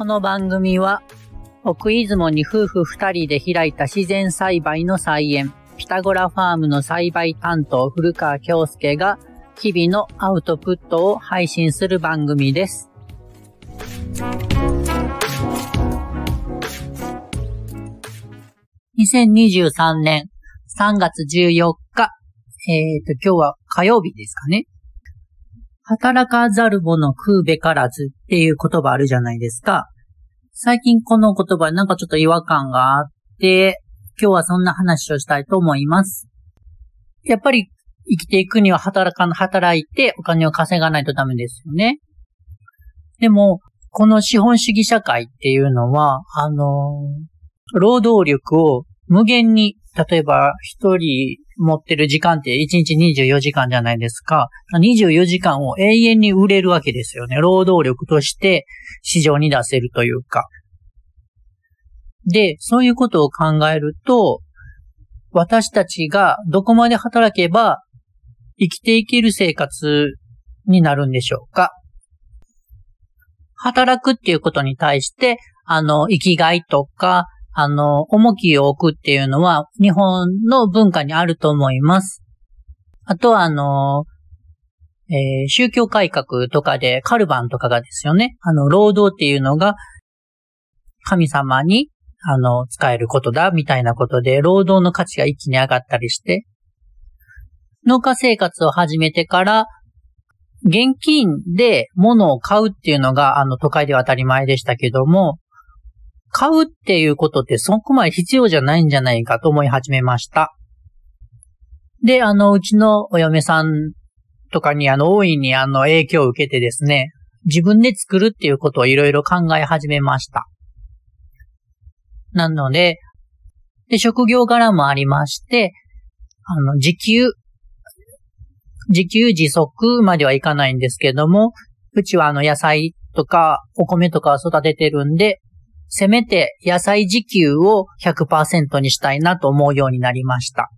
この番組は、奥出雲に夫婦二人で開いた自然栽培の菜園、ピタゴラファームの栽培担当古川京介が、日々のアウトプットを配信する番組です。2023年3月14日、えっ、ー、と、今日は火曜日ですかね。働かざる者食うべからずっていう言葉あるじゃないですか。最近この言葉なんかちょっと違和感があって、今日はそんな話をしたいと思います。やっぱり生きていくには働か、働いてお金を稼がないとダメですよね。でも、この資本主義社会っていうのは、あの労働力を無限に、例えば一人持ってる時間って1日24時間じゃないですか。24時間を永遠に売れるわけですよね。労働力として市場に出せるというか。で、そういうことを考えると、私たちがどこまで働けば生きていける生活になるんでしょうか働くっていうことに対して、あの、生きがいとか、あの、重きを置くっていうのは日本の文化にあると思います。あとはあの、えー、宗教改革とかでカルバンとかがですよね、あの、労働っていうのが神様にあの、使えることだ、みたいなことで、労働の価値が一気に上がったりして、農家生活を始めてから、現金で物を買うっていうのが、あの、都会では当たり前でしたけども、買うっていうことってそこまで必要じゃないんじゃないかと思い始めました。で、あの、うちのお嫁さんとかにあの、大いにあの、影響を受けてですね、自分で作るっていうことをいろいろ考え始めました。なので、で、職業柄もありまして、あの、自給、自給自足まではいかないんですけども、うちはあの野菜とかお米とか育ててるんで、せめて野菜自給を100%にしたいなと思うようになりました。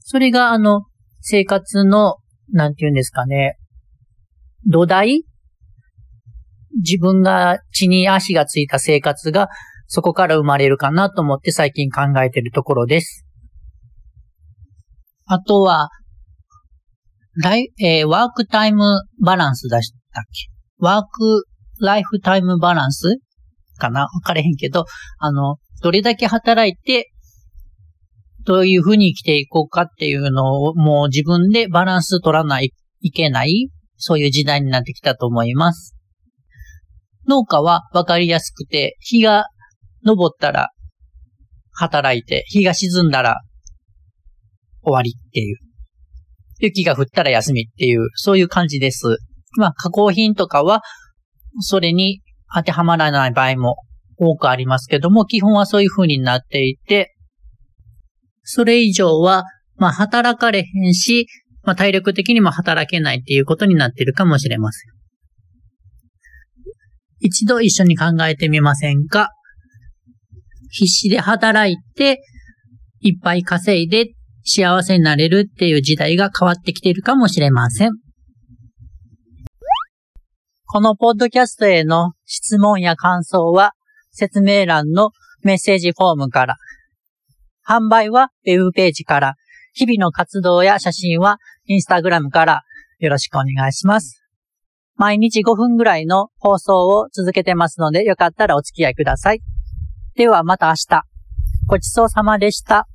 それがあの、生活の、なんて言うんですかね、土台？自分が地に足がついた生活がそこから生まれるかなと思って最近考えているところです。あとは、ライえー、ワークタイムバランス出したっけ？ワークライフタイムバランス？かなわかれへんけど、あの、どれだけ働いて、どういうふうに生きていこうかっていうのをもう自分でバランス取らない、いけない、そういう時代になってきたと思います。農家はわかりやすくて、日が昇ったら働いて、日が沈んだら終わりっていう。雪が降ったら休みっていう、そういう感じです。まあ、加工品とかは、それに当てはまらない場合も多くありますけども、基本はそういう風になっていて、それ以上は、まあ、働かれへんし、まあ、体力的にも働けないっていうことになっているかもしれません。一度一緒に考えてみませんか？必死で働いて、いっぱい稼いで幸せになれるっていう時代が変わってきているかもしれません。このポッドキャストへの質問や感想は説明欄のメッセージフォームから、販売はウェブページから、日々の活動や写真はインスタグラムからよろしくお願いします。毎日5分ぐらいの放送を続けてますので、よかったらお付き合いください。ではまた明日。ごちそうさまでした。